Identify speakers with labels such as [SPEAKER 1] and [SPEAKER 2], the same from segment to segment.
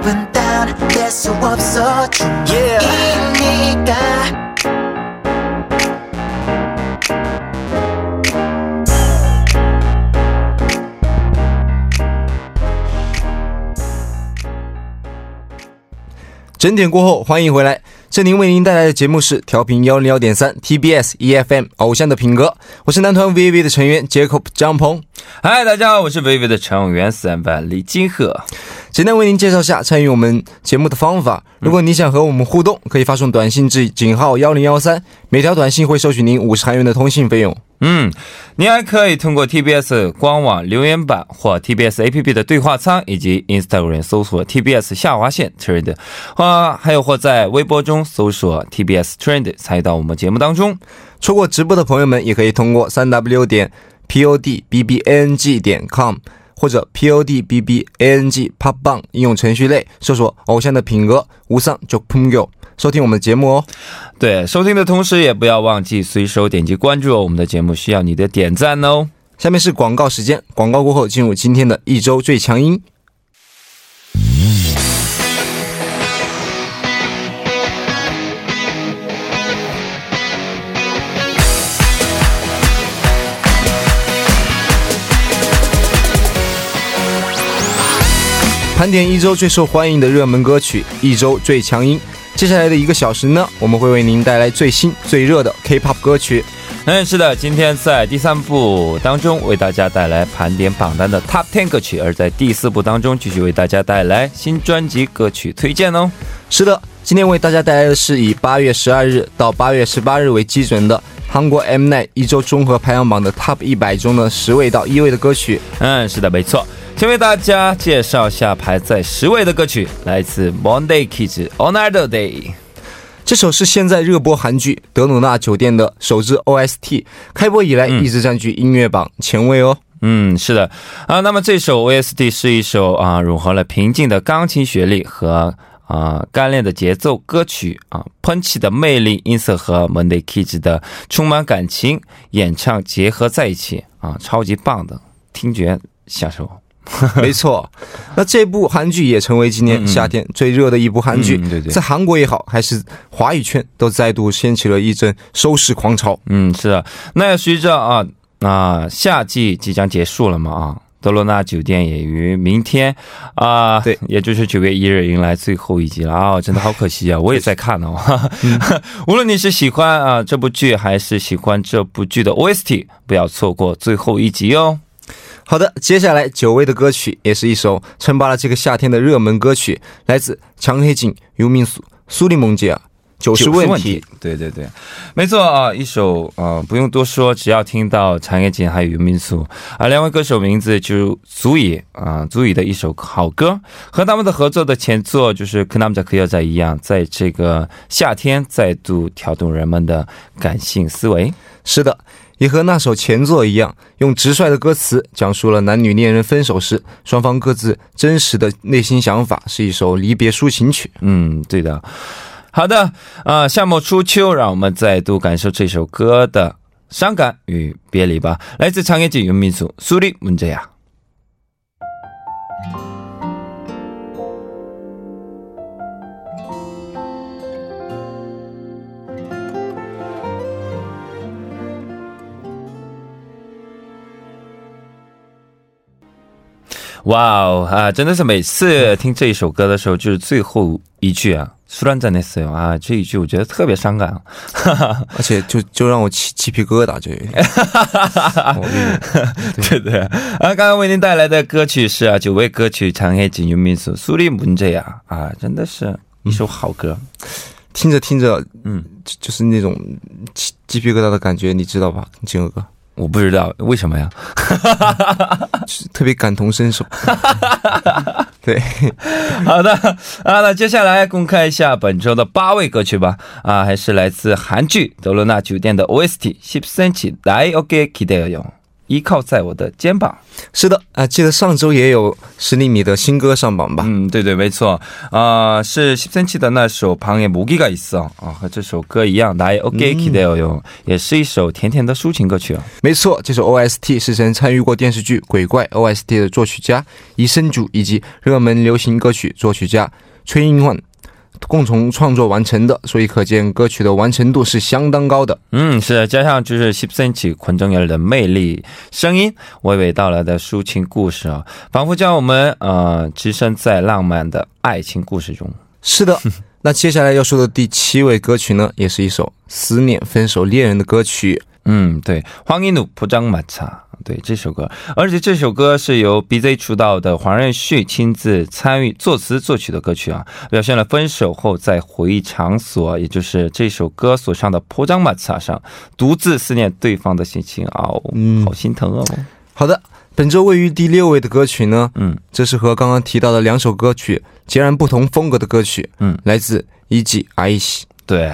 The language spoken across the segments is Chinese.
[SPEAKER 1] 기분 다운될 수 없어 중이니까
[SPEAKER 2] E 整点过后，欢迎回来。这您为您带来的节目是调频幺零幺点三 TBS EFM 偶像的品格，我是男团 VV 的成员 Jacob 张鹏。
[SPEAKER 3] 嗨，大家好，我是 VV 的成员三班李金鹤。
[SPEAKER 2] 简单为您介绍下参与我们节目的方法。如果你想和我们互动，可以发送短信至井号幺零幺三，每条短信会收取您五十韩元的通信费用。
[SPEAKER 3] 嗯，您还可以通过 TBS 官网留言板或 TBS APP 的对话舱，以及 Instagram 搜索 TBS 下划线 Trend，或还有或在微博中搜索 TBS Trend 参与到我们节目当中。
[SPEAKER 2] 错过直播的朋友们，也可以通过三 W 点 PODBBANG 点 com 或者 PODBBANG Pop Bang 应用程序内搜索“偶像的品格”无上就朋友收听我们的节目哦。
[SPEAKER 3] 对，收听的同时也不要忘记随手点击关注哦，我们的节目需要你的点赞哦。
[SPEAKER 2] 下面是广告时间，广告过后进入今天的一周最强音。盘点一周最受欢迎的热门歌曲，一周最强音。接下来的一个小时呢，我们会为您带来最新最热的 K-pop 歌曲。
[SPEAKER 3] 嗯，是的，今天在第三部当中为大家带来盘点榜单的 Top Ten 歌曲，而在第四部当中继续为大家带来新专辑歌曲推荐哦。
[SPEAKER 2] 是的，今天为大家带来的是以八月十二日到八月十八日为基准的韩国 Mnet 一周综合排行榜的 Top 一百中的十位到一位的歌曲。
[SPEAKER 3] 嗯，是的，没错。先为大家介绍下排在十位的歌曲，来自 Monday Kids Another Day。
[SPEAKER 2] 这首是现在热播韩剧《德鲁纳酒店》的首支 OST，开播以来一直占据音乐榜前位哦。
[SPEAKER 3] 嗯，是的啊。那么这首 OST 是一首啊融合了平静的钢琴旋律和啊干练的节奏歌曲啊，喷气的魅力音色和 Monday Kids 的充满感情演唱结合在一起啊，超级棒的听觉享受。
[SPEAKER 2] 没错，那这部韩剧也成为今年夏天最热的一部韩剧，
[SPEAKER 3] 嗯对对
[SPEAKER 2] 在韩国也好，还是华语圈，都再度掀起了一阵收视狂潮。
[SPEAKER 3] 嗯，是的。那随着啊啊夏季即将结束了嘛啊，德罗纳酒店也于明天啊，
[SPEAKER 2] 对，
[SPEAKER 3] 也就是九月一日迎来最后一集了啊，真的好可惜啊，我也在看呢、哦。无论你是喜欢啊这部剧，还是喜欢这部剧的 OST，不要错过最后一集哦。
[SPEAKER 2] 好的，接下来久违的歌曲也是一首称霸了这个夏天的热门歌曲，来自强黑井、游民苏、苏利蒙杰尔，九十问题。，
[SPEAKER 3] 对对对，没错啊，一首呃不用多说，只要听到长野锦还有袁民俗啊两位歌手名字就足以啊、足以的一首好歌。和他们的合作的前作就是《可남자可要在》一样，在这个夏天再度挑动人们的感性思维。
[SPEAKER 2] 是的，也和那首前作一样，用直率的歌词讲述了男女恋人分手时双方各自真实的内心想法，是一首离别抒情曲。
[SPEAKER 3] 嗯，对的。好的，啊、夏末初秋，让我们再度感受这首歌的伤感与别离吧。来自长野县云民族苏丽文这样。哇哦啊，真的是每次听这一首歌的时候，就是最后一句啊。虽然在那死啊！这一句我觉得特别伤感，
[SPEAKER 2] 而且就就让我起鸡皮疙瘩，就有点。
[SPEAKER 3] 对对啊！刚刚为您带来的歌曲是啊，九位歌曲《长夜锦云民宿》，苏立文这样啊，真的是一首好歌。
[SPEAKER 2] 听着听着，
[SPEAKER 3] 嗯，
[SPEAKER 2] 就就是那种鸡鸡皮疙瘩的感觉，你知道吧，金哥？
[SPEAKER 3] 我不知道为什么呀。
[SPEAKER 2] 就是特别感同身受。对，
[SPEAKER 3] 好的啊，那接下来公开一下本周的八位歌曲吧。啊，还是来自韩剧《德罗纳酒店》的 OST《10cm 나의 어깨에 기대어요》 依靠在我的肩膀。
[SPEAKER 2] 是的啊，记得上周也有十厘米的新歌上榜吧？
[SPEAKER 3] 嗯，对对，没错，啊、是十三期的那首《방에모기가 있어》啊，和这首歌一样，나의 OK 기대어요，也是一首甜甜的抒情歌曲啊。
[SPEAKER 2] 没错，这首 OST 是曾参与过电视剧《鬼怪》OST 的作曲家宜生主以及热门流行歌曲作曲家崔英焕 共同创作完成的，所以可见歌曲的完成度是相当高的。
[SPEAKER 3] 嗯，是加上就是十三期권정열的魅力声音，娓娓道来的抒情故事啊，仿佛将我们呃置身在浪漫的爱情故事中。
[SPEAKER 2] 是的，那接下来要说的第七位歌曲呢，也是一首思念分手恋人的歌曲。
[SPEAKER 3] 嗯，对，黄一努포장마차， 对这首歌，而且这首歌是由 B Z 出道的黄任旭亲自参与作词作曲的歌曲啊，表现了分手后在回忆场所，也就是这首歌所唱的破张玛擦上，独自思念对方的心情啊、
[SPEAKER 2] 嗯，
[SPEAKER 3] 好心疼哦。
[SPEAKER 2] 好的，本周位于第六位的歌曲呢，
[SPEAKER 3] 嗯，
[SPEAKER 2] 这是和刚刚提到的两首歌曲截然不同风格的歌曲，
[SPEAKER 3] 嗯，
[SPEAKER 2] 来自 E G I C。
[SPEAKER 3] 对，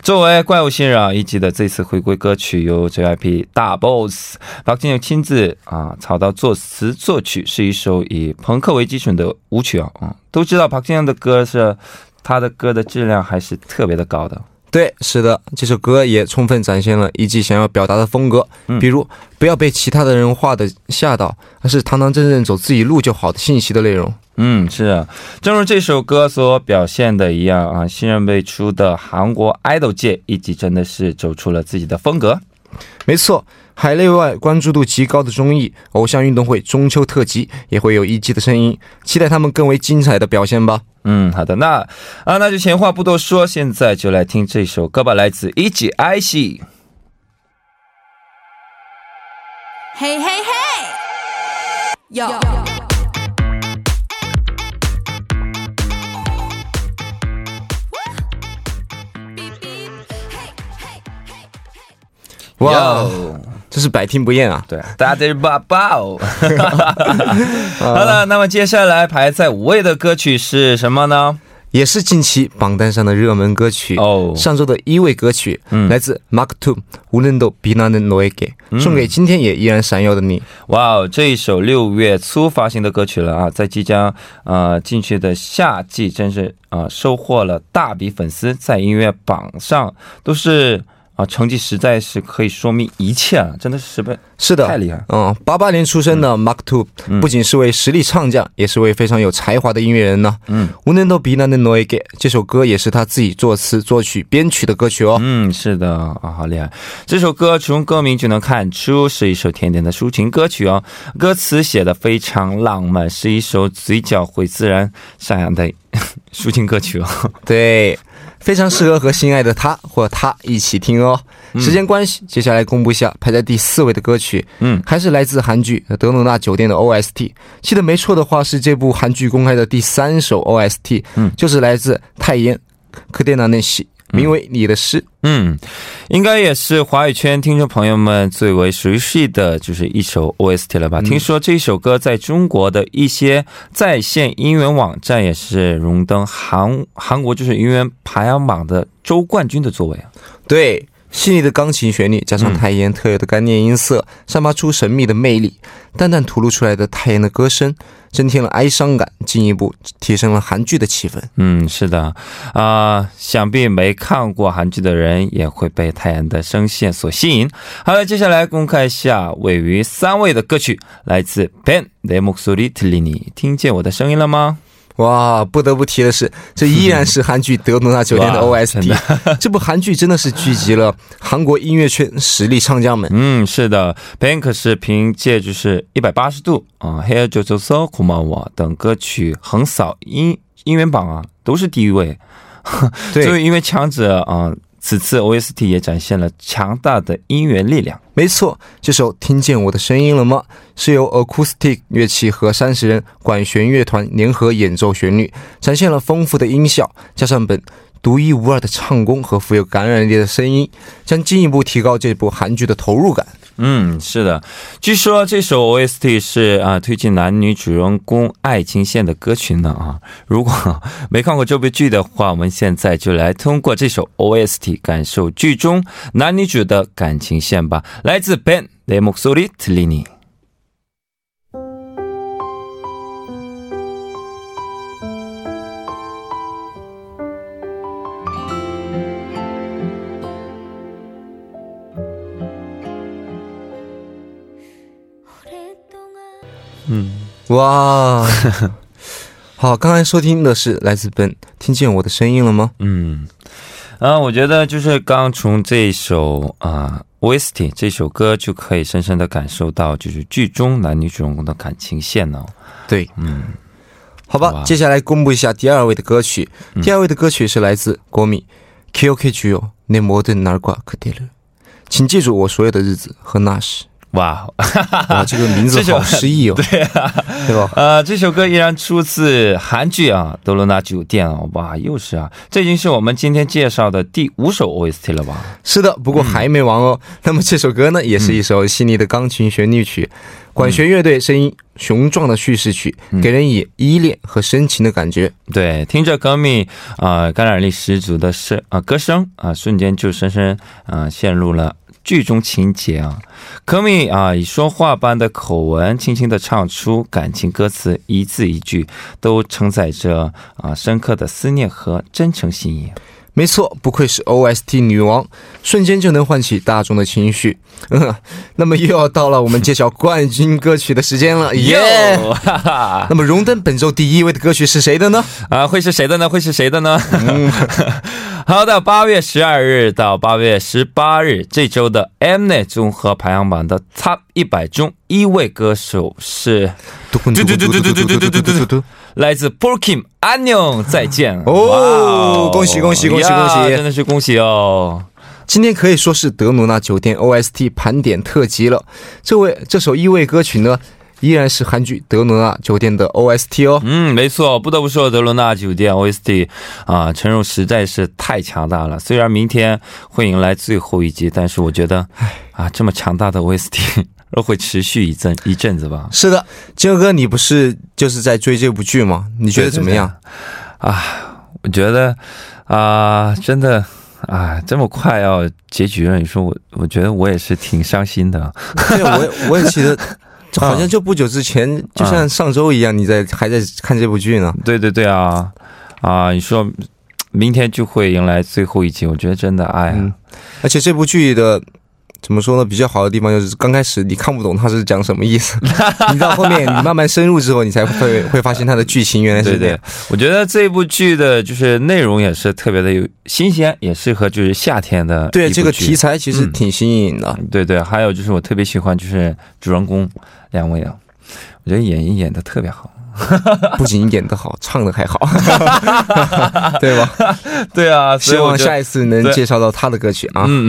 [SPEAKER 3] 作为怪物新人啊，一季的这次回归歌曲由 JYP 大 boss 박진영亲自啊操刀作词作曲，是一首以朋克为基准的舞曲啊。嗯，都知道박진영的歌是他的歌的质量还是特别的高的。
[SPEAKER 2] 对，是的，这首歌也充分展现了一季想要表达的风格，
[SPEAKER 3] 嗯
[SPEAKER 2] 比如不要被其他的人画的吓到，而是堂堂正正走自己路就好的信息的内容。
[SPEAKER 3] 嗯，是啊，正如这首歌所表现的一样啊，新人辈出的韩国 idol 界一季真的是走出了自己的风格。
[SPEAKER 2] 没错，海内外关注度极高的综艺《偶像运动会》中秋特辑也会有一季的声音，期待他们更为精彩的表现吧。
[SPEAKER 3] 嗯，好的，那啊，那就闲话不多说，现在就来听这首歌吧，来自一季爱喜。
[SPEAKER 4] Hey, hey, hey! Yo.
[SPEAKER 2] 哇，
[SPEAKER 3] 哦
[SPEAKER 2] 真是百听不厌啊！
[SPEAKER 3] 对，大家爸爸。好了，那么接下来排在五位的歌曲是什么呢？
[SPEAKER 2] 也是近期榜单上的热门歌曲
[SPEAKER 3] 哦
[SPEAKER 2] 上周的一位歌曲，
[SPEAKER 3] 嗯
[SPEAKER 2] 来自 Mark Two，无论都比那能挪给，送给今天也依然闪耀的你。
[SPEAKER 3] 哇哦，这一首六月初发行的歌曲了啊，在即将呃进去的夏季，真是啊、呃收获了大笔粉丝，在音乐榜上都是啊、成绩实在是可以说明一切啊，真的是十分
[SPEAKER 2] 是的，
[SPEAKER 3] 太厉害。
[SPEAKER 2] 嗯，八八年出生的 Mark Two，、
[SPEAKER 3] 嗯
[SPEAKER 2] 不仅是位实力唱将，也是位非常有才华的音乐人呢。
[SPEAKER 3] 嗯
[SPEAKER 2] 无能都比那能挪给这首歌也是他自己作词、作曲、编曲的歌曲哦。
[SPEAKER 3] 嗯，是的啊，好厉害！这首歌从歌名就能看出是一首甜甜的抒情歌曲哦，歌词写的非常浪漫，是一首嘴角会自然上扬的 抒情歌曲哦。
[SPEAKER 2] 对，非常适合和心爱的他或他一起听哦。时间关系，接下来公布一下排在第四位的歌曲，
[SPEAKER 3] 嗯，
[SPEAKER 2] 还是来自韩剧《德鲁纳酒店》的 OST。记得没错的话，是这部韩剧公开的第三首 OST，
[SPEAKER 3] 嗯
[SPEAKER 2] 就是来自泰妍柯电娜嫩喜，名为《你的诗》。
[SPEAKER 3] 嗯，应该也是华语圈听众朋友们最为熟悉的就是一首 OST 了吧？听说这首歌在中国的一些在线音乐网站也是荣登韩韩国就是音乐排行榜的周冠军的座位啊。
[SPEAKER 2] 对，细腻的钢琴旋律加上
[SPEAKER 3] 嗯
[SPEAKER 2] 泰妍特有的干练音色，散发出神秘的魅力。淡淡吐露出来的泰妍的歌声，增添了哀伤感，进一步提升了韩剧的气氛。
[SPEAKER 3] 嗯，是的，啊、想必没看过韩剧的人也会被泰妍的声线所吸引。好了，接下来公开一下位于三位的歌曲，来自 Ben 내목소리들리니，听见我的声音了吗？
[SPEAKER 2] 哇，不得不提的是，这依然是韩剧《德鲁纳酒店》的
[SPEAKER 3] O S
[SPEAKER 2] D。这部韩剧真的是聚集了韩国音乐圈实力唱将们。
[SPEAKER 3] 嗯，是的，Bank 是凭借就是一百八十度啊，Here Just So Come On 等歌曲横扫音音源榜啊，都是第一位。
[SPEAKER 2] 对，
[SPEAKER 3] 因为强者啊。此次 OST 也展现了强大的音源力量。
[SPEAKER 2] 没错，这首《听见我的声音了吗》是由 Acoustic 乐器和三十人管弦乐团联合演奏旋律，展现了丰富的音效，加上本独一无二的唱功和富有感染力的声音，将进一步提高这部韩剧的投入感。
[SPEAKER 3] 嗯，是的，据说这首 OST 是啊推进男女主人公爱情线的歌曲呢啊。如果没看过这部剧的话，我们现在就来通过这首 OST 感受剧中男女主的感情线吧。来自 Ben 내목소리들리니。
[SPEAKER 2] 哇，哈哈。好，刚刚收听的是来自本，听见我的声音了吗？
[SPEAKER 3] 嗯，啊，我觉得就是刚从这首啊 Wasted 这首歌就可以深深的感受到就是剧中男女主人公的感情线呢。
[SPEAKER 2] 对，
[SPEAKER 3] 嗯。
[SPEAKER 2] 好吧，接下来公布一下第二位的歌曲，第二位的歌曲是来自国米，KOKJO，NEMODEN NARWA。请记住我所有的日子和那时。
[SPEAKER 3] 哇，
[SPEAKER 2] 哇，这个名字好诗意哦，对啊，对吧？
[SPEAKER 3] 呃，这首歌依然出自韩剧啊《德罗纳酒店》啊，哇，又是啊，这已经是我们今天介绍的第五首 OST 了吧？
[SPEAKER 2] 是的，不过还没完哦。那么这首歌呢，也是一首细腻的钢琴旋律曲，管弦乐队声音雄壮的叙事曲，给人以依恋和深情的感觉。
[SPEAKER 3] 对，听着歌迷啊、感染力十足的声啊、歌声啊、瞬间就深深啊、陷入了剧中情节啊。可米啊，以说话般的口吻，轻轻的唱出感情歌词，一字一句都承载着啊深刻的思念和真诚心意。
[SPEAKER 2] 没错，不愧是 OST 女王，瞬间就能唤起大众的情绪。嗯，那么又要到了我们揭晓冠军歌曲的时间了，耶！那么荣登本周第一位的歌曲是谁的呢？
[SPEAKER 3] 啊，会是谁的呢？会是谁的呢？好的，八月十二日到八月十八日这周的 Mnet 综合排行榜的 Top 一百中一位歌手是
[SPEAKER 2] 嘟嘟嘟嘟嘟嘟嘟嘟嘟嘟嘟。
[SPEAKER 3] 来自 Porkim 安妞，再见
[SPEAKER 2] 哦恭喜恭喜恭喜恭喜
[SPEAKER 3] 真的是恭喜哦！
[SPEAKER 2] 今天可以说是德鲁纳酒店 OST 盘点特辑了。这位这首一位歌曲呢，依然是韩剧《德鲁纳酒店》的 OST 哦。
[SPEAKER 3] 嗯，没错，不得不说，德罗纳酒店 OST 啊，陈荣实在是太强大了。虽然明天会迎来最后一集，但是我觉得，啊，这么强大的 OST 都会持续一阵一阵子吧。
[SPEAKER 2] 是的，金哥哥，你不是就是在追这部剧吗？你觉得怎么样？
[SPEAKER 3] 啊，我觉得啊，真的啊，这么快要结局了，你说我，我觉得我也是挺伤心的。
[SPEAKER 2] 对，我我也觉得，好像就不久之前，就像上周一样，你在还在看这部剧呢。
[SPEAKER 3] 对对对啊啊！你说明天就会迎来最后一集，我觉得真的哎呀，
[SPEAKER 2] 嗯而且这部剧的怎么说呢？比较好的地方就是刚开始你看不懂他是讲什么意思，你到后面你慢慢深入之后，你才会会发现它的剧情原来
[SPEAKER 3] 对对
[SPEAKER 2] 是这样。，
[SPEAKER 3] 我觉得这部剧的就是内容也是特别的有新鲜，也适合就是夏天的
[SPEAKER 2] 对，这个题材其实
[SPEAKER 3] 嗯
[SPEAKER 2] 挺新颖的。
[SPEAKER 3] 对对，还有就是我特别喜欢就是主人公两位啊，我觉得演绎演的特别好。
[SPEAKER 2] 不仅演得好，唱的还好，对吧？
[SPEAKER 3] 对啊，
[SPEAKER 2] 希望下
[SPEAKER 3] 一
[SPEAKER 2] 一次能介绍到他的歌曲啊。
[SPEAKER 3] 嗯嗯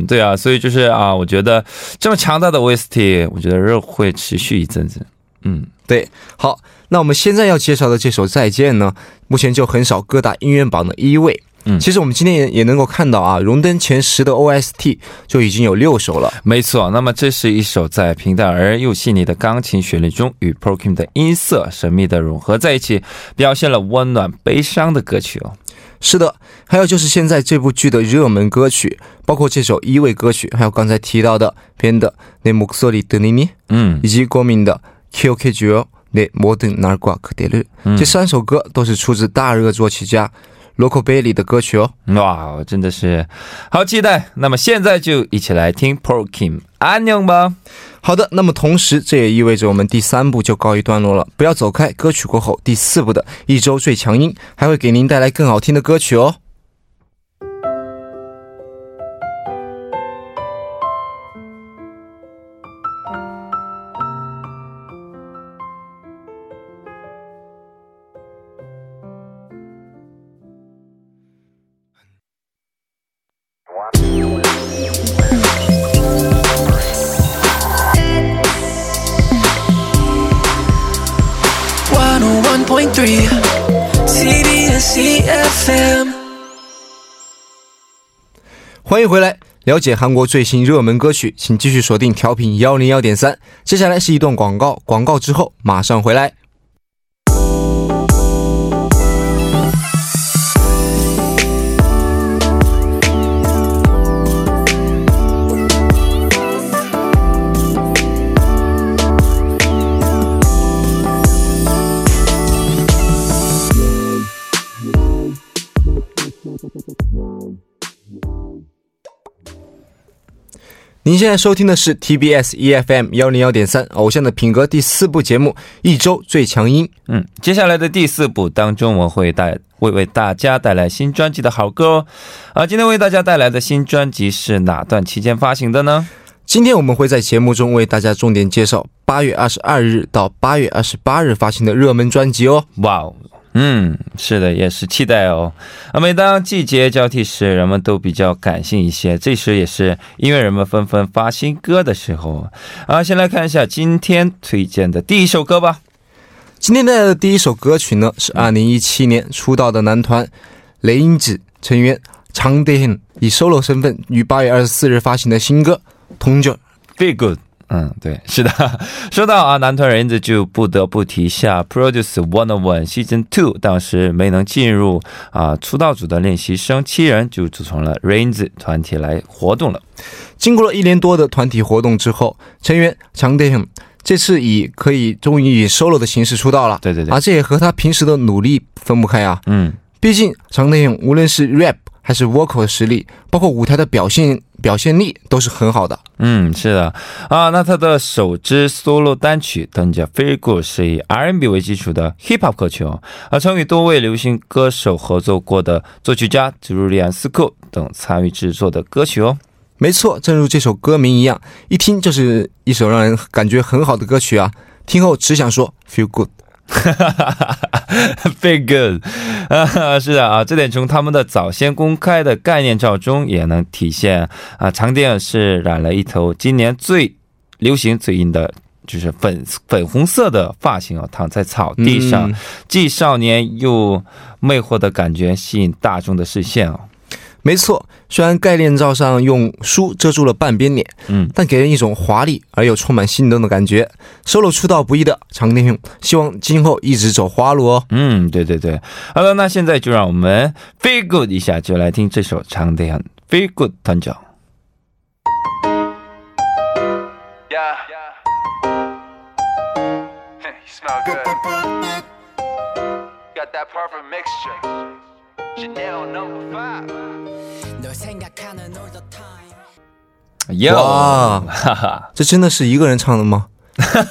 [SPEAKER 3] 嗯，对啊，所以就是啊，我觉得这么强大的 OST，我觉得热会持续一阵子。嗯，
[SPEAKER 2] 对，好，那我们现在要介绍的这首《再见》呢，目前就很少各大音乐榜的一位。
[SPEAKER 3] 嗯
[SPEAKER 2] 其实我们今天也也能够看到啊，荣登前十的 OST 就已经有六首了。
[SPEAKER 3] 没错。那么这是一首在平淡而又细腻的钢琴旋律中，与 Prokim 的音色神秘的融合在一起，表现了温暖悲伤的歌曲哦。
[SPEAKER 2] 是的，还有就是现在这部剧的热门歌曲，包括这首一位歌曲，还有刚才提到的编的《내목소리들리니》，
[SPEAKER 3] 嗯
[SPEAKER 2] 以及国民的《KOK 주요내모든날과그대를》，
[SPEAKER 3] 嗯
[SPEAKER 2] 这三首歌都是出自大热作曲家 Local Bailey 的歌曲哦。
[SPEAKER 3] 哇，真的是好期待。那么现在就一起来听 Prokim 安宁吧。
[SPEAKER 2] 好的，那么同时这也意味着我们第三部就告一段落了。不要走开，歌曲过后第四部的一周最强音还会给您带来更好听的歌曲哦。了解韩国最新热门歌曲，请继续锁定调频幺零幺点三。接下来是一段广告，广告之后马上回来。您现在收听的是 TBS EFM 幺零幺点三偶像的品格第四部节目《一周最强音》。
[SPEAKER 3] 嗯，接下来的第四部当中，我会带会为大家带来新专辑的好歌哦。啊，今天为大家带来的新专辑是哪段期间发行的呢？
[SPEAKER 2] 今天我们会在节目中为大家重点介绍八月二十二日到八月二十八日发行的热门专辑哦。
[SPEAKER 3] 哇哦！嗯，是的，也是期待哦。啊，每当季节交替时，人们都比较感性一些，这时也是音乐人们纷纷发新歌的时候。啊，先来看一下今天推荐的第一首歌吧。
[SPEAKER 2] 今天带来的第一首歌曲呢，是二零一七年出道的男团雷音子成员长德亨以 solo 身份于八月二十四日发行的新歌《同久》。
[SPEAKER 3] Be good。嗯，对，是的。说到啊，男团人子就不得不提下 Produce One on One Season Two，当时没能进入啊出道组的练习生七人就组成了 Rains 团体来活动了。
[SPEAKER 2] 经过了一年多的团体活动之后，成员长德亨这次以可以终于以 solo 的形式出道了。
[SPEAKER 3] 对对对
[SPEAKER 2] 啊，这也和他平时的努力分不开啊。
[SPEAKER 3] 嗯，
[SPEAKER 2] 毕竟长德亨无论是 rap 还是 vocal 的实力，包括舞台的表现表现力都是很好的。
[SPEAKER 3] 嗯，是的啊。那他的首支 solo 单曲《登家 Very Good》是以 R&B 为基础的 hip hop 歌曲哦，啊，曾与多位流行歌手合作过的作曲家朱利安斯库等参与制作的歌曲哦。
[SPEAKER 2] 没错，正如这首歌名一样，一听就是一首让人感觉很好的歌曲啊！听后只想说 feel good。
[SPEAKER 3] Very good，啊，是的啊，这点从他们的早先公开的概念照中也能体现啊。长电是染了一头今年最流行最硬的，就是粉粉红色的发型哦，躺在草地上，
[SPEAKER 2] 嗯
[SPEAKER 3] 既少年又魅惑的感觉吸引大众的视线哦。
[SPEAKER 2] 没错，虽然概念照上用书遮住了半边脸，
[SPEAKER 3] 嗯，
[SPEAKER 2] 但给人一种华丽而又充满心动的感觉。solo 出道不易的长天雄，希望今后一直走花路哦。
[SPEAKER 3] 嗯，对对对。好了，那现在就让我们 feel good 一下，就来听这首长电 feel good 团长。
[SPEAKER 5] Yeah. you smell good. Got that perfect mixture.
[SPEAKER 2] 哇
[SPEAKER 3] 哈哈。
[SPEAKER 2] 这真的是一个人唱的吗？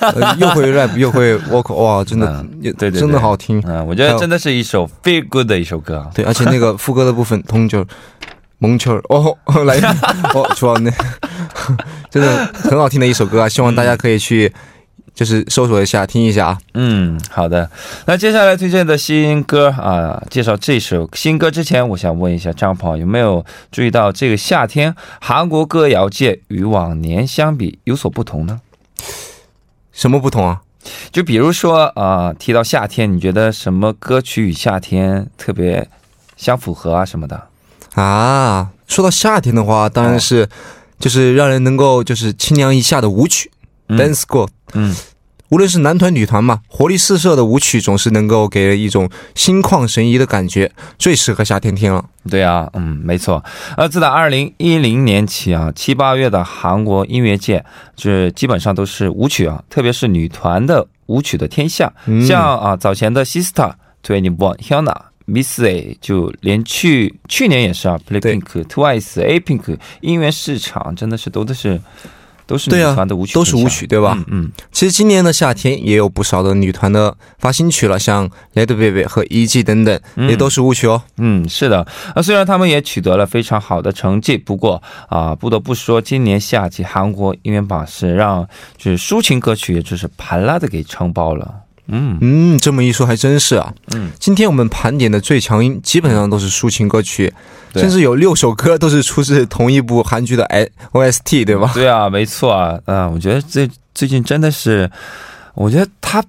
[SPEAKER 2] 呃 又会 rap 又会 vocal，哇，真的，
[SPEAKER 3] 嗯对对对
[SPEAKER 2] 真的好听。
[SPEAKER 3] 嗯，我觉得真的是一首 feel good 的一首歌。
[SPEAKER 2] 对，而且那个 副歌的部分，通就蒙圈儿哦，来哦，主要那真的很好听的一首歌啊，希望大家可以去就是搜索一下听一下啊。
[SPEAKER 3] 嗯，好的。那接下来推荐的新歌啊，介绍这首新歌之前，我想问一下张鹏，有没有注意到这个夏天韩国歌谣界与往年相比有所不同呢？
[SPEAKER 2] 什么不同啊？
[SPEAKER 3] 就比如说啊、提到夏天，你觉得什么歌曲与夏天特别相符合啊什么的？
[SPEAKER 2] 啊，说到夏天的话，当然是就是让人能够就是清凉一下的舞曲、
[SPEAKER 3] 嗯
[SPEAKER 2] dance school。
[SPEAKER 3] 嗯，
[SPEAKER 2] 无论是男团女团嘛，活力四射的舞曲总是能够给人一种心旷神怡的感觉，最适合夏天听了。
[SPEAKER 3] 对啊，嗯，没错。呃，自打二零一零年起啊，七八月的韩国音乐界，就是基本上都是舞曲啊，特别是女团的舞曲的天下。
[SPEAKER 2] 嗯
[SPEAKER 3] 像啊，早前的 Sister、Twenty One、Hyuna、Miss A，就连去去年也是啊，Blackpink、Twice、A Pink，音乐市场真的是都的是都是女
[SPEAKER 2] 对啊
[SPEAKER 3] 团的舞曲、
[SPEAKER 2] 都是舞曲对吧
[SPEAKER 3] 嗯嗯，
[SPEAKER 2] 其实今年的夏天也有不少的女团的发新曲了，像 Red Velvet 和 E.G 等等，
[SPEAKER 3] 嗯
[SPEAKER 2] 也都是舞曲哦。
[SPEAKER 3] 嗯，是的，啊，虽然他们也取得了非常好的成绩，不过啊，不得不说，今年夏季韩国音乐榜是让就是抒情歌曲，也就是盘拉的给承包了。嗯
[SPEAKER 2] 嗯，这么一说还真是啊。
[SPEAKER 3] 嗯，
[SPEAKER 2] 今天我们盘点的最强音基本上都是抒情歌曲，
[SPEAKER 3] 对
[SPEAKER 2] 甚至有六首歌都是出自同一部韩剧的 I OST，对吧？
[SPEAKER 3] 对啊，没错啊，啊，我觉得最最近真的是，我觉得他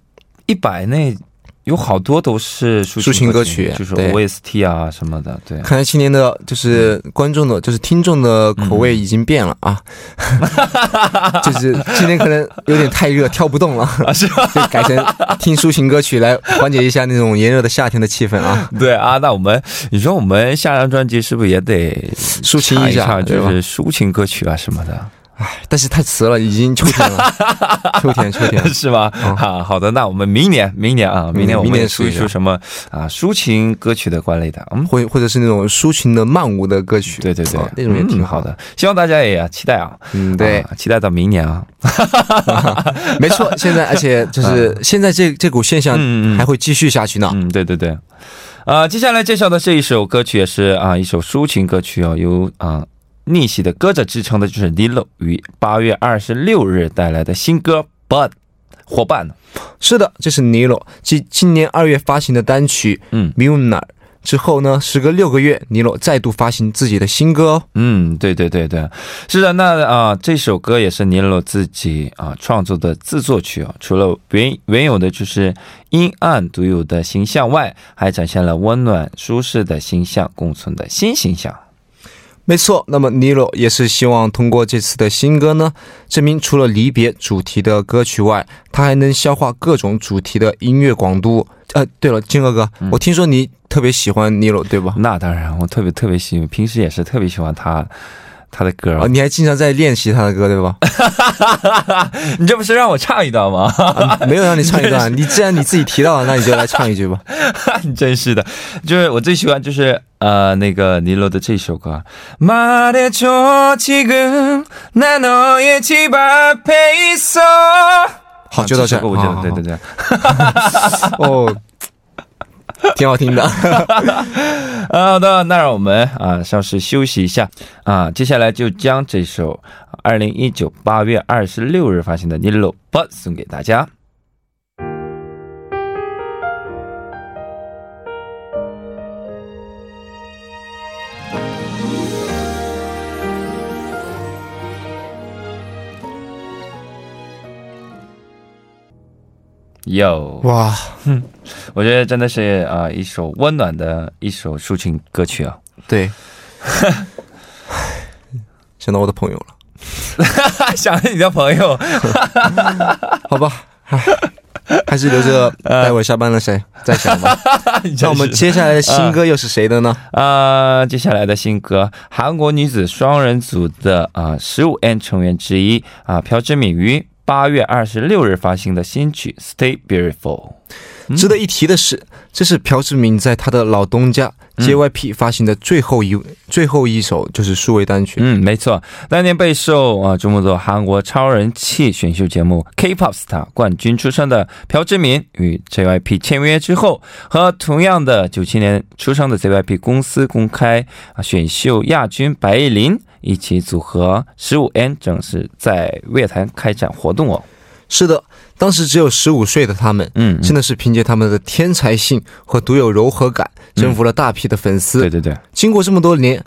[SPEAKER 3] 一百内有好多都是抒
[SPEAKER 2] 抒情歌曲
[SPEAKER 3] 就是
[SPEAKER 2] 对
[SPEAKER 3] OST 啊什么的，对。
[SPEAKER 2] 看来今年的就是观众的，就是听众的口味已经变了啊，就是今年可能有点太热，跳不动了，
[SPEAKER 3] 是吧？
[SPEAKER 2] 就改成听抒情歌曲来缓解一下那种炎热的夏天的气氛啊，
[SPEAKER 3] 对啊，那我们你说我们下张专辑是不是也得
[SPEAKER 2] 抒情一下，
[SPEAKER 3] 就？是抒情歌曲啊什么的，
[SPEAKER 2] 但是太迟了，已经秋天了，秋天秋天，
[SPEAKER 3] 是吗？好好的，那我们明年明年啊，明年我们也出一出什么啊抒情歌曲的关类的，嗯。
[SPEAKER 2] 或或者是那种抒情的慢舞的歌曲，
[SPEAKER 3] 对对对。
[SPEAKER 2] 啊，那种也挺
[SPEAKER 3] 嗯好的，希望大家也期待啊，
[SPEAKER 2] 嗯，对，
[SPEAKER 3] 啊期待到明年啊，
[SPEAKER 2] 没错，现在而且就是现在这这股现象还会继续下去呢。
[SPEAKER 3] 嗯，对对对，啊，接下来介绍的这一首歌曲也是啊一首抒情歌曲哦，由啊逆袭的歌者之称的就是 Lilo 于八月二十六日带来的新歌《Bud》伙伴，
[SPEAKER 2] 是的，这是 Nilo 继今年二月发行的单曲
[SPEAKER 3] 嗯《
[SPEAKER 2] Muna》之后呢，时隔六个月，Nilo 再度发行自己的新歌哦。
[SPEAKER 3] 嗯，对对对对，是的，那啊这首歌也是 Nilo 自己啊创作的自作曲哦，除了原原有的就是阴暗独有的形象外，还展现了温暖舒适的形象共存的新形象。
[SPEAKER 2] 没错，那么 Nilo 也是希望通过这次的新歌呢，证明除了离别主题的歌曲外，他还能消化各种主题的音乐广度。呃，对了，金哥哥，我听说你特别喜欢 Nilo，对吧？
[SPEAKER 3] 那当然，我特别特别喜欢，平时也是特别喜欢他他的歌、
[SPEAKER 2] 哦、你还经常在练习他的歌，对吧？
[SPEAKER 3] 你这不是让我唱一段吗？
[SPEAKER 2] 啊、没有让你唱一段，你既然你自己提到了，那你就来唱一句吧。
[SPEAKER 3] 你真是的，就是我最喜欢就是呃那个尼罗的这首歌。말해줘지금나너의집앞에있 어。
[SPEAKER 2] 好，就到这。
[SPEAKER 3] 对对对。
[SPEAKER 2] 哦。挺好听的。
[SPEAKER 3] 好的，那让我们啊稍事休息一下啊，接下来就将这首二零一九八月二十六日发行的《Nilo》送给大家。有，
[SPEAKER 2] 哇，
[SPEAKER 3] 我觉得真的是啊、一首温暖的一首抒情歌曲啊。
[SPEAKER 2] 对，想到我的朋友了，
[SPEAKER 3] 想着你的朋友，
[SPEAKER 2] 好吧，唉，还是留着待会下班了谁再想吧。那我们接下来的新歌又是谁的呢？
[SPEAKER 3] 啊、接下来的新歌，韩国女子双人组的啊十五 N 成员之一啊朴智敏于八月二十六日发行的新曲《Stay Beautiful》。
[SPEAKER 2] 值得一提的是，这是朴智敏在他的老东家 JYP 发行的最后一、最后一首就是数位单曲。
[SPEAKER 3] 嗯，没错，当年备受啊这么多韩国超人气选秀节目 K-pop Star 冠军出身的朴智敏与 JYP 签约之后，和同样的九七年出生的 JYP 公司公开啊选秀亚军白艺琳一起组合十五 N 正式在乐坛开展活动哦。
[SPEAKER 2] 是的，当时只有十五岁的他们，
[SPEAKER 3] 嗯，
[SPEAKER 2] 真的是凭借他们的天才性和独有柔和感，征服了大批的粉丝。
[SPEAKER 3] 对对对，
[SPEAKER 2] 经过这么多年，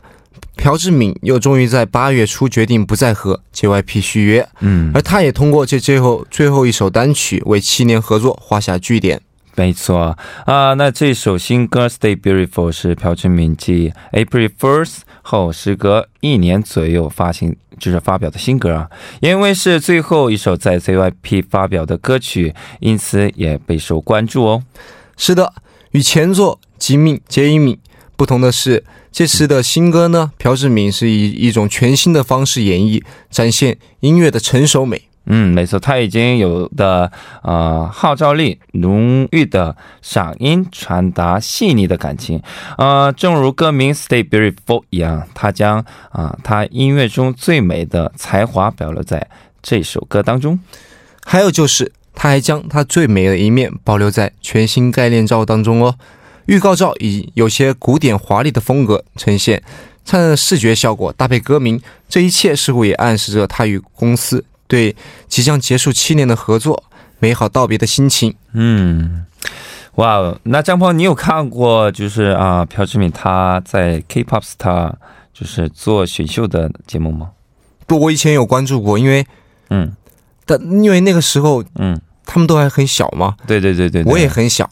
[SPEAKER 2] 朴志敏又终于在八月初决定不再和 JYP 续约，
[SPEAKER 3] 嗯
[SPEAKER 2] 而他也通过这最后最后一首单曲为七年合作画下句点。
[SPEAKER 3] 没错啊，那这首新歌《Stay Beautiful》是朴智敏继 April First 后时隔一年左右发行，就是发表的新歌啊。因为是最后一首在 CYP 发表的歌曲，因此也备受关注哦。
[SPEAKER 2] 是的，与前作《吉命杰一敏》不同的是，这次的新歌呢，朴智敏是以一种全新的方式演绎，展现音乐的成熟美。
[SPEAKER 3] 嗯，没错，他已经有的呃号召力、浓郁的嗓音传达细腻的感情，呃，正如歌名《Stay Beautiful》一样，他将啊、他音乐中最美的才华表露在这首歌当中。
[SPEAKER 2] 还有就是，他还将他最美的一面保留在全新概念照当中哦。预告照以有些古典华丽的风格呈现，灿烂的视觉效果搭配歌名，这一切似乎也暗示着他与公司对即将结束七年的合作美好道别的心情。
[SPEAKER 3] 嗯，哇哦，那张鹏，你有看过就是啊、朴智敏他在 K-pop Star 就是做选秀的节目吗？
[SPEAKER 2] 不，我以前有关注过，因为
[SPEAKER 3] 嗯
[SPEAKER 2] 但因为那个时候
[SPEAKER 3] 嗯
[SPEAKER 2] 他们都还很小嘛，
[SPEAKER 3] 对对对对，对
[SPEAKER 2] 我也很小，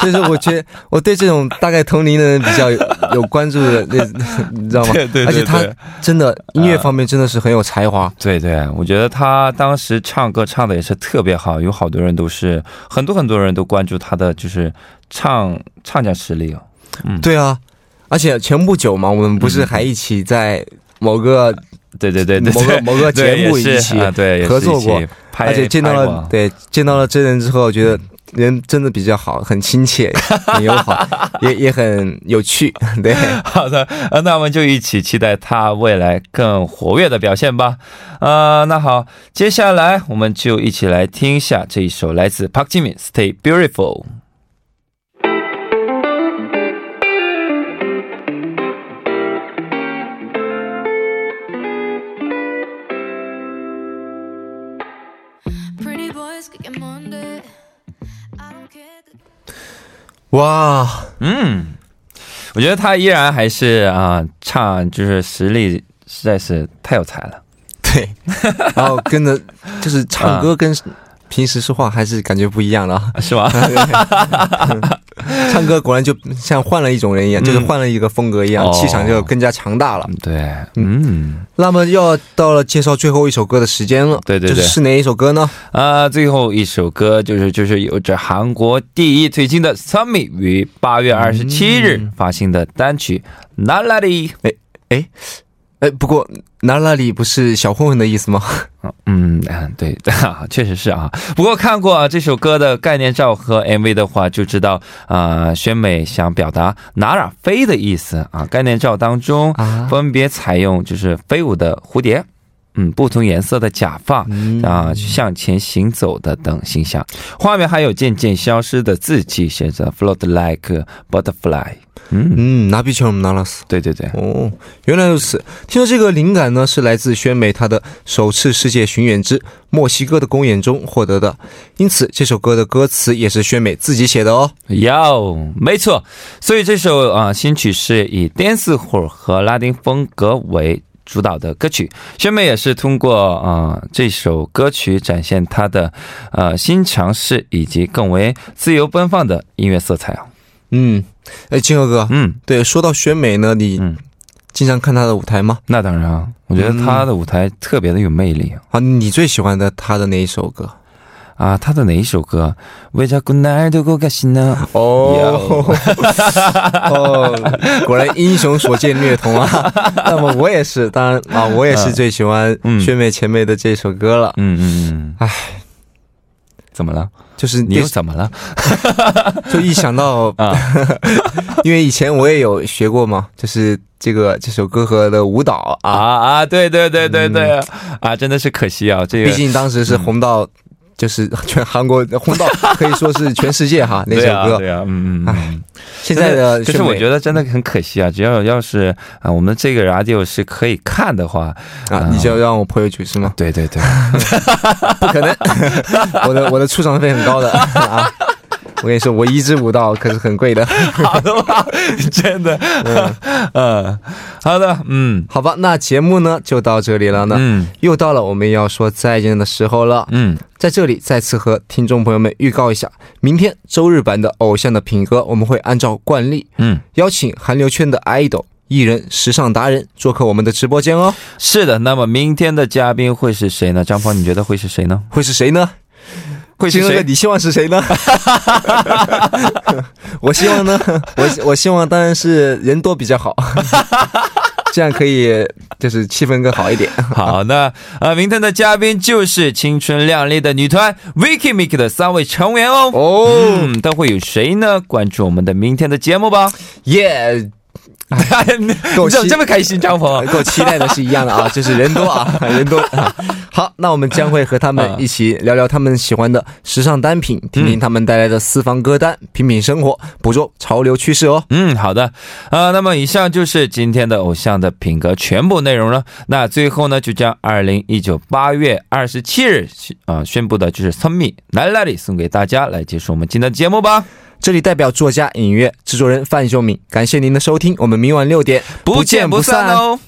[SPEAKER 2] 所以说我觉得我对这种大概同龄的人比较有有关注的，那 你知道吗？
[SPEAKER 3] 对对对
[SPEAKER 2] 而且他真的音乐方面真的是很有才华。
[SPEAKER 3] 对对，我觉得他当时唱歌唱的也是特别好，有好多人都是很多很多人都关注他的就是唱唱家实力哦。
[SPEAKER 2] 对啊，而且前不久嘛，我们不是还一起在某个，
[SPEAKER 3] 对对对对，
[SPEAKER 2] 某个某个节目一起
[SPEAKER 3] 啊对
[SPEAKER 2] 合作过而且见到了对见到了真人之后，觉得人真的比较好，很亲切，很友好，也也很有趣。对，
[SPEAKER 3] 好的，呃，那我们就一起期待他未来更活跃的表现吧。呃，那好，接下来我们就一起来听一下这一首来自 Park Jimin《Stay Beautiful》。
[SPEAKER 2] 哇，
[SPEAKER 3] 嗯，我觉得他依然还是啊、唱就是实力实在是太有才了。
[SPEAKER 2] 对，然后跟着就是唱歌跟平时说话还是感觉不一样的啊。
[SPEAKER 3] 是吧？
[SPEAKER 2] 唱歌果然就像换了一种人一样，就是换了一个风格一样，
[SPEAKER 3] 哦
[SPEAKER 2] 气场就更加强大了。
[SPEAKER 3] 对，嗯，
[SPEAKER 2] 那么又要到了介绍最后一首歌的时间了，
[SPEAKER 3] 对对对
[SPEAKER 2] 这是哪一首歌呢？
[SPEAKER 3] 啊、最后一首歌就是就是有着韩国第一最新的 Summi 于八月二十七日发行的单曲《哪里》。
[SPEAKER 2] 哎，不过哪哪里不是小混混的意思吗？
[SPEAKER 3] 嗯嗯，对，确实是啊。不过看过啊这首歌的概念照和 MV 的话，就知道啊、宣美想表达哪哪飞的意思啊。概念照当中
[SPEAKER 2] 啊
[SPEAKER 3] 分别采用就是飞舞的蝴蝶。嗯，不同颜色的假发啊，向前行走的等形象。画面还有渐渐消失的自己，写着 “float like butterfly”。嗯
[SPEAKER 2] 嗯，拿笔球我们拿了
[SPEAKER 3] 对对对，
[SPEAKER 2] 哦，原来如此。听说这个灵感呢是来自宣美她的首次世界巡演之墨西哥的公演中获得的，因此这首歌的歌词也是宣美自己写的哦。
[SPEAKER 3] 哟，没错，所以这首啊、新曲是以 dance 和拉丁风格为主导的歌曲。宣美也是通过啊、这首歌曲展现她的呃新尝试以及更为自由奔放的音乐色彩啊。
[SPEAKER 2] 嗯，哎，金河哥，
[SPEAKER 3] 嗯，
[SPEAKER 2] 对，说到宣美呢，你
[SPEAKER 3] 嗯
[SPEAKER 2] 经常看她的舞台吗？
[SPEAKER 3] 那当然啊，我觉得她的舞台特别的有魅力啊。
[SPEAKER 2] 啊，你最喜欢的她的哪一首歌？
[SPEAKER 3] 啊，她的哪一首歌？为자꾸날두고가시나？
[SPEAKER 2] 哦，哦，果然英雄所见略同啊。那么我也是，当然啊，我也是最喜欢
[SPEAKER 3] 嗯
[SPEAKER 2] 宣美前辈的这首歌了。
[SPEAKER 3] 嗯嗯嗯，
[SPEAKER 2] 唉，
[SPEAKER 3] 怎么了？
[SPEAKER 2] 就是
[SPEAKER 3] 你又怎么了？
[SPEAKER 2] 就一想到
[SPEAKER 3] 啊，
[SPEAKER 2] 因为以前我也有学过嘛，就是这个这首歌和的舞蹈
[SPEAKER 3] 啊
[SPEAKER 2] 啊，
[SPEAKER 3] 啊，对对对对对，啊，真的是可惜啊，这个
[SPEAKER 2] 毕竟当时是红到， 就是 全韩国轰到 可以说是全世界哈那首
[SPEAKER 3] 对啊，
[SPEAKER 2] 歌。
[SPEAKER 3] 对啊，嗯嗯
[SPEAKER 2] 唉
[SPEAKER 3] 嗯。
[SPEAKER 2] 现在的
[SPEAKER 3] 就是我觉得真的很可惜啊！只要要是啊，我们这个 radio 是可以看的话，
[SPEAKER 2] 啊，你就要让我朋友去是吗？
[SPEAKER 3] 对对对，
[SPEAKER 2] 不可能，我的我的出场费很高的啊！我跟你说，我一支舞蹈可是很贵的。
[SPEAKER 3] 好的吧？真的，嗯，好的，嗯
[SPEAKER 2] 好吧，那节目呢就到这里了呢，
[SPEAKER 3] 嗯
[SPEAKER 2] 又到了我们要说再见的时候了。
[SPEAKER 3] 嗯，
[SPEAKER 2] 在这里再次和听众朋友们预告一下，明天周日版的《偶像的品格》，我们会按照惯例
[SPEAKER 3] 嗯，
[SPEAKER 2] 邀请韩流圈的 idol 艺人、时尚达人做客我们的直播间哦。
[SPEAKER 3] 是的。那么明天的嘉宾会是谁呢？张鹏，你觉得会是谁呢？
[SPEAKER 2] 会是谁呢？
[SPEAKER 3] 会是谁？
[SPEAKER 2] 金哥哥你希望是谁呢？我希望呢，我我希望当然是人多比较好，这样可以就是气氛更好一点。
[SPEAKER 3] 好，那呃，明天的嘉宾就是青春靓丽的女团 Vicky Miki 的三位成员哦。
[SPEAKER 2] 哦，
[SPEAKER 3] 嗯，都会有谁呢？关注我们的明天的节目吧。
[SPEAKER 2] 耶！
[SPEAKER 3] 你
[SPEAKER 2] 够
[SPEAKER 3] 怎么
[SPEAKER 2] 期
[SPEAKER 3] 这么开心，张鹏？
[SPEAKER 2] 跟我期待的是一样的啊，就是人多啊，人多。啊好，那我们将会和他们一起聊聊他们喜欢的时尚单品，听听他们带来的私房歌单，品品生活，捕捉潮流趋势哦。
[SPEAKER 3] 嗯，好的，啊、那么以上就是今天的偶像的品格全部内容了。那最后呢，就将二零一九八月二十七日啊、宣布的就是《村蜜来那里》送给大家，来结束我们今天的节目吧。
[SPEAKER 2] 这里代表作家、音乐制作人范秀敏，感谢您的收听，我们明晚六点
[SPEAKER 3] 不见不散哦。